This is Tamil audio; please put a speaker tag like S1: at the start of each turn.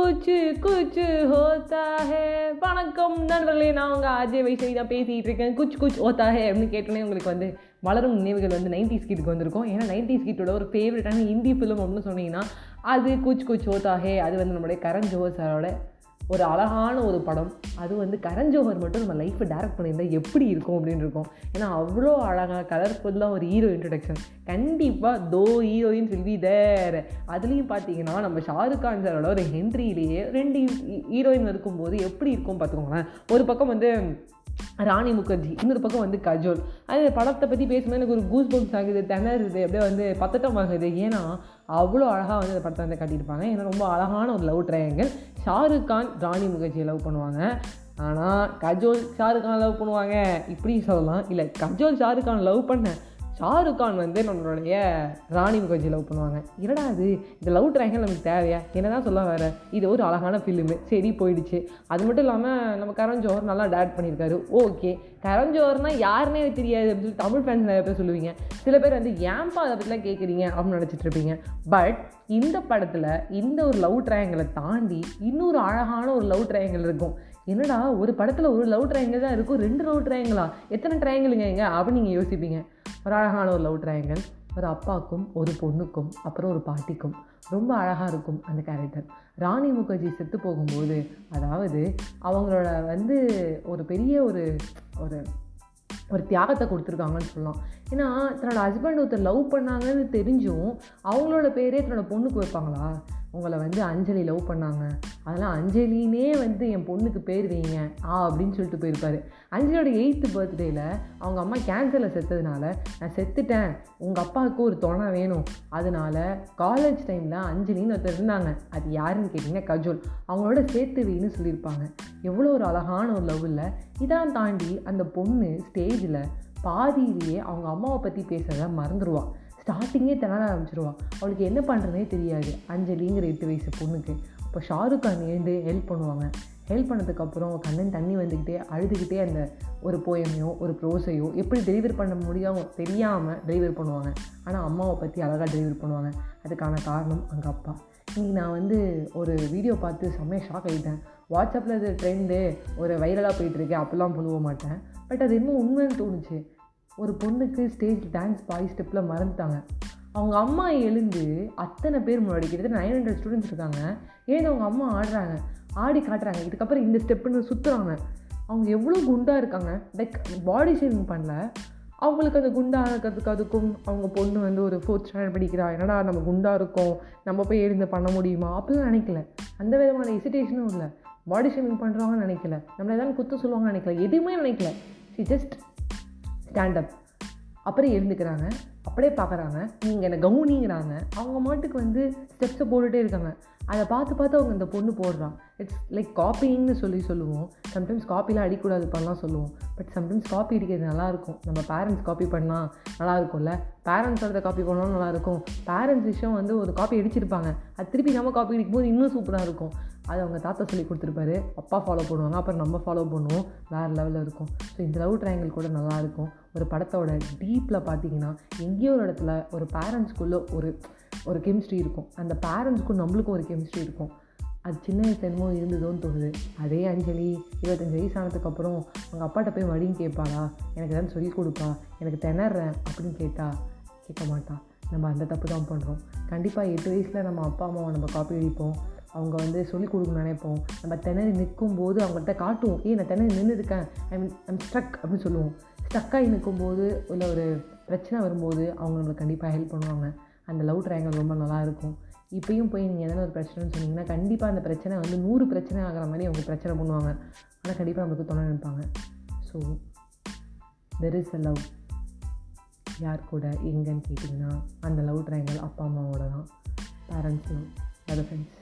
S1: குச்சு கூச்சு ஹோத்தா ஹே. வணக்கம் நண்பர்களே நான் உங்கள் அஜய் வைஷ்ணவி தான் பேசிகிட்டு இருக்கேன். குச் குச் ஹோத்தா ஹே அப்படின்னு கேட்டோன்னே உங்களுக்கு வந்து வளரும் நினைவுகள் வந்து நைன்டிஸ் கிட்டுக்கு வந்திருக்கும். ஏன்னா நைன்டிஸ் கிட்டோட ஒரு ஃபேவரட்டான ஹிந்தி ஃபிலிம் அப்படின்னு சொன்னீங்கன்னா அது குச் குச் ஹோத்தா ஹே. அது வந்து நம்மளுடைய கரண் ஜோஹர் சாரோட ஒரு அழகான ஒரு படம். அது வந்து கரண் ஜோஹர் மட்டும் நம்ம லைஃப்பை டேரக்ட் பண்ணியிருந்தால் எப்படி இருக்கும் அப்படின்னு இருக்கும். ஏன்னா அவ்வளோ அழகாக கலர்ஃபுல்லாக ஒரு ஹீரோ இன்ட்ரடக்ஷன் கண்டிப்பாக தோ ஹீரோயின் சில்வி தேர் அதுலேயும் பார்த்தீங்கன்னா நம்ம ஷாருக் கான் சாரோட ஒரு ஹென்ட்ரியிலேயே ரெண்டு ஹீரோயின் இருக்கும்போது எப்படி இருக்கும் பார்த்துக்கோங்களேன் ஒரு பக்கம் வந்து ராணி முகர்ஜி இன்னொரு பக்கம் வந்து கஜோல். அது படத்தை பற்றி பேசும்போது எனக்கு ஒரு கூஸ் பம்ஸ் ஆகுது திணறுது அப்படியே வந்து பத்தட்டம் ஆகுது ஏன்னா அவ்வளோ அழகாக வந்து அந்த படத்தை வந்து காட்டியிருப்பாங்க. ஏன்னா ரொம்ப அழகான ஒரு லவ் ட்ரையாங்கல் ஷாருக் கான் ராணி முகர்ஜியை லவ் பண்ணுவாங்க. ஆனால் கஜோல் ஷாருக் கான் லவ் பண்ணுவாங்க. இப்படி சொல்லலாம். இல்லை கஜோல் ஷாருக் கான் லவ் பண்ண ஷாருக்கான் வந்து நம்மளுடைய ராணி முகர்ஜி லவ் பண்ணுவாங்க. என்னடா இது? இந்த லவ் ட்ரையாங்கல் நமக்கு தேவையா? என்ன தான் சொல்ல வர? இது ஒரு அழகான ஃபிலிமு சரி போயிடுச்சு. அது மட்டும் இல்லாமல் நம்ம கரண் ஜோஹர் நல்லா டேட் பண்ணியிருக்காரு. ஓகே கரண் ஜோஹர்னால் யாருனே தெரியாது அப்படின்னு சொல்லி தமிழ் ஃபேன்ஸ் நிறைய பேர் சொல்லுவீங்க. சில பேர் வந்து ஏன்பா அதை பற்றிலாம் கேட்குறீங்க அப்படின்னு நினச்சிட்டு இருப்பீங்க. பட் இந்த படத்தில் இந்த ஒரு லவ் ட்ரையாங்கலை தாண்டி இன்னொரு அழகான ஒரு லவ் ட்ரையாங்கல் இருக்கும். என்னடா ஒரு படத்தில் ஒரு லவ் ட்ரையாங்கல் தான் இருக்கும். ரெண்டு லவ் ட்ரையாங்கலா எத்தனை ட்ரையாங்கலுங்க எங்க அப்படின்னு நீங்கள் யோசிப்பீங்க. ஒரு அழகான ஒரு லவ் ட்ரையாங்கல் ஒரு அப்பாவுக்கும் ஒரு பொண்ணுக்கும் அப்புறம் ஒரு பாட்டிக்கும். ரொம்ப அழகாக இருக்கும் அந்த கேரக்டர் ராணி முகர்ஜி செத்து போகும்போது அதாவது அவங்களோட வந்து ஒரு பெரிய ஒரு ஒரு ஒரு தியாகத்தை கொடுத்துருக்காங்கன்னு சொல்லலாம். ஏன்னா தன்னோட ஹஸ்பண்ட் ஒருத்தர் லவ் பண்ணாங்கன்னு தெரிஞ்சும் அவங்களோட பேரே தன்னோட பொண்ணுக்கு வைப்பாங்களா? உங்களை வந்து அஞ்சலி லவ் பண்ணாங்க. அதெல்லாம் அஞ்சலினே வந்து என் பொண்ணுக்கு பேர் வைங்க ஆ அப்படின்னு சொல்லிட்டு போயிருப்பார். அஞ்சலியோட எயித்து பர்த்டேயில் அவங்க அம்மா கேன்சரில் செத்ததுனால நான் செத்துட்டேன். உங்கள் அப்பாவுக்கு ஒரு துணை வேணும். அதனால காலேஜ் டைமில் அஞ்சலின்னு ஒருத்தர் இருந்தாங்க. அது யாருன்னு கேட்டிங்கன்னா கஜோல். அவங்களோட சேர்த்து வைன்னு சொல்லியிருப்பாங்க. எவ்வளோ ஒரு அழகான ஒரு லவ் இல்லை இதான் தாண்டி அந்த பொண்ணு ஸ்டேஜில் பாதியிலேயே அவங்க அம்மாவை பற்றி பேசுகிறத மறந்துடுவாள் ஸ்டார்டிங்கே திணற ஆரம்பிச்சிருவான் அவளுக்கு என்ன பண்ணுறதுனே தெரியாது. அஞ்சலிங்கிற எட்டு வயசு பொண்ணுக்கு. அப்போ ஷாருக் கான் எழுந்து ஹெல்ப் பண்ணுவாங்க. ஹெல்ப் பண்ணதுக்கப்புறம் கண்ணன் தண்ணி வந்துக்கிட்டே அழுதுகிட்டே அந்த ஒரு போயமையோ ஒரு ப்ரோஸையோ எப்படி டெலிவர் பண்ண முடியாமோ தெரியாமல் டெலிவர் பண்ணுவாங்க. ஆனால் அம்மாவை பற்றி அழகாக டெலிவர் பண்ணுவாங்க. அதுக்கான காரணம் அங்கே அப்பா. இன்றைக்கி நான் வந்து ஒரு வீடியோ பார்த்து செம்மையாக ஷாக் ஆகிட்டேன் வாட்ஸ்அப்பில் அது ட்ரெண்டு ஒரு வைரலாக போயிட்டுருக்கு அப்போல்லாம் புழுவ மாட்டேன். பட் அது இன்னும் உண்மைன்னு தோணுச்சு. ஒரு பொண்ணுக்கு ஸ்டேஜ் டான்ஸ் பாய் ஸ்டெப்பில் மறந்துட்டாங்க. அவங்க அம்மா எழுந்து அத்தனை பேர் முன்னாடி கிட்டத்தட்ட நைன் ஹண்ட்ரட் ஸ்டூடெண்ட்ஸ் இருக்காங்க. ஏன் அவங்க அம்மா ஆடுறாங்க? ஆடி காட்டுறாங்க. இதுக்கப்புறம் இந்த ஸ்டெப்புன்னு சுற்றுறாங்க அவங்க எவ்வளோ குண்டாக இருக்காங்க? லைக் பாடி ஷேவிங் பண்ணல. அவங்களுக்கு அந்த குண்டாக இருக்கிறதுக்கு அதுக்கும் அவங்க பொண்ணு வந்து ஒரு ஃபோர்த் ஸ்டாண்டர்ட் படிக்கிறா. என்னடா நம்ம குண்டாக இருக்கோம்? நம்ம போய் எழுந்து பண்ண முடியுமா? அப்படிலாம் நினைக்கல. அந்த விதமான ஹெசிடேஷனும் இல்லை. பாடி ஷேவிங் பண்ணுறவங்க நினைக்கல. நம்மளை எதாவது குத்து சொல்லுவாங்கன்னு நினைக்கல. எதுவுமே நினைக்கல. சி ஜஸ்ட் ஸ்டாண்டப் அப்புறம் எழுந்துக்கிறாங்க அப்படியே பார்க்குறாங்க. நீங்கள் என்னை கவுனிங்கிறாங்க. அவங்க மாட்டுக்கு வந்து ஸ்டெப்ஸை போட்டுகிட்டே இருக்காங்க. அதை பார்த்து பார்த்து அவங்க இந்த பொண்ணு போடுறான் இட்ஸ் லைக் காப்பிங்னு சொல்லி சொல்லுவோம். சம்டைம்ஸ் காப்பிலாம் அடிக்கூடாது பண்ணலாம் சொல்லுவோம். பட் சம்டைம்ஸ் காப்பி அடிக்கிறது நல்லாயிருக்கும். நம்ம பேரண்ட்ஸ் காப்பி பண்ணால் நல்லாயிருக்கும்ல. பேரண்ட்ஸோட காப்பி பண்ணாலும் நல்லாயிருக்கும். பேரண்ட்ஸ் விஷயம் வந்து ஒரு காப்பி அடிச்சிருப்பாங்க. அது திருப்பி நம்ம காப்பி அடிக்கும்போது இன்னும் சூப்பராக இருக்கும். அது அவங்க தாத்தா சொல்லி கொடுத்துருப்பாரு. அப்பா ஃபாலோ பண்ணுவாங்க. அப்புறம் நம்ம ஃபாலோ பண்ணுவோம். வேறு லெவலில் இருக்கும். ஸோ இந்த லவ் ட்ரையாங்கிள் கூட நல்லாயிருக்கும் ஒரு படத்தோட டீப்பில் பார்த்தீங்கன்னா எங்கேயோ ஒரு இடத்துல ஒரு பேரண்ட்ஸ்குள்ளே ஒரு ஒரு கெமிஸ்ட்ரி இருக்கும். அந்த பேரண்ட்ஸ்க்கும் நம்மளுக்கும் ஒரு கெமிஸ்ட்ரி இருக்கும். அது சின்ன வயசு என்னமோ இருந்ததோன்னு தோணுது. அதே அஞ்சலி இருபத்தஞ்சி வயசு ஆனதுக்கப்புறம் அவங்க அப்பாட்ட போய் வழின்னு கேட்பாளா? எனக்கு எதாவது சொல்லி கொடுப்பா. எனக்கு திணறேன் அப்படின்னு கேட்டா கேட்க மாட்டா. நம்ம அந்த தப்பு தான் பண்ணுறோம் கண்டிப்பாக எட்டு வயசில் நம்ம அப்பா அம்மாவை நம்ம காப்பி அடிப்போம். அவங்க வந்து சொல்லிக் கொடுக்கணும்னு நினைப்போம். நம்ம திணறி நிற்கும் போது அவங்கள்ட்ட காட்டுவோம். ஏன் நான் திணறி நின்றுருக்கேன் ஐ மீன் ஐம் ஸ்ட்ரக் அப்படின்னு சொல்லுவோம். ஸ்ட்ரக்காகி நிற்கும்போது இல்லை ஒரு பிரச்சனை வரும்போது அவங்க நம்மளுக்கு கண்டிப்பாக ஹெல்ப் பண்ணுவாங்க. அந்த லவ் ட்ரையாங்கல் ரொம்ப நல்லாயிருக்கும் இப்பயும் போய் நீங்கள் எதனா ஒரு பிரச்சனைன்னு சொன்னீங்கன்னா கண்டிப்பாக அந்த பிரச்சனை வந்து நூறு பிரச்சனை ஆகிற மாதிரி அவங்க பிரச்சனை பண்ணுவாங்க. ஆனால் கண்டிப்பாக நம்மளுக்கு துணை நினைப்பாங்க so there is a love யார் கூட எங்கன்னு கேட்டிங்கன்னா அந்த லவ் ட்ரையாங்கல் அப்பா அம்மாவோட தான். Parents love other friends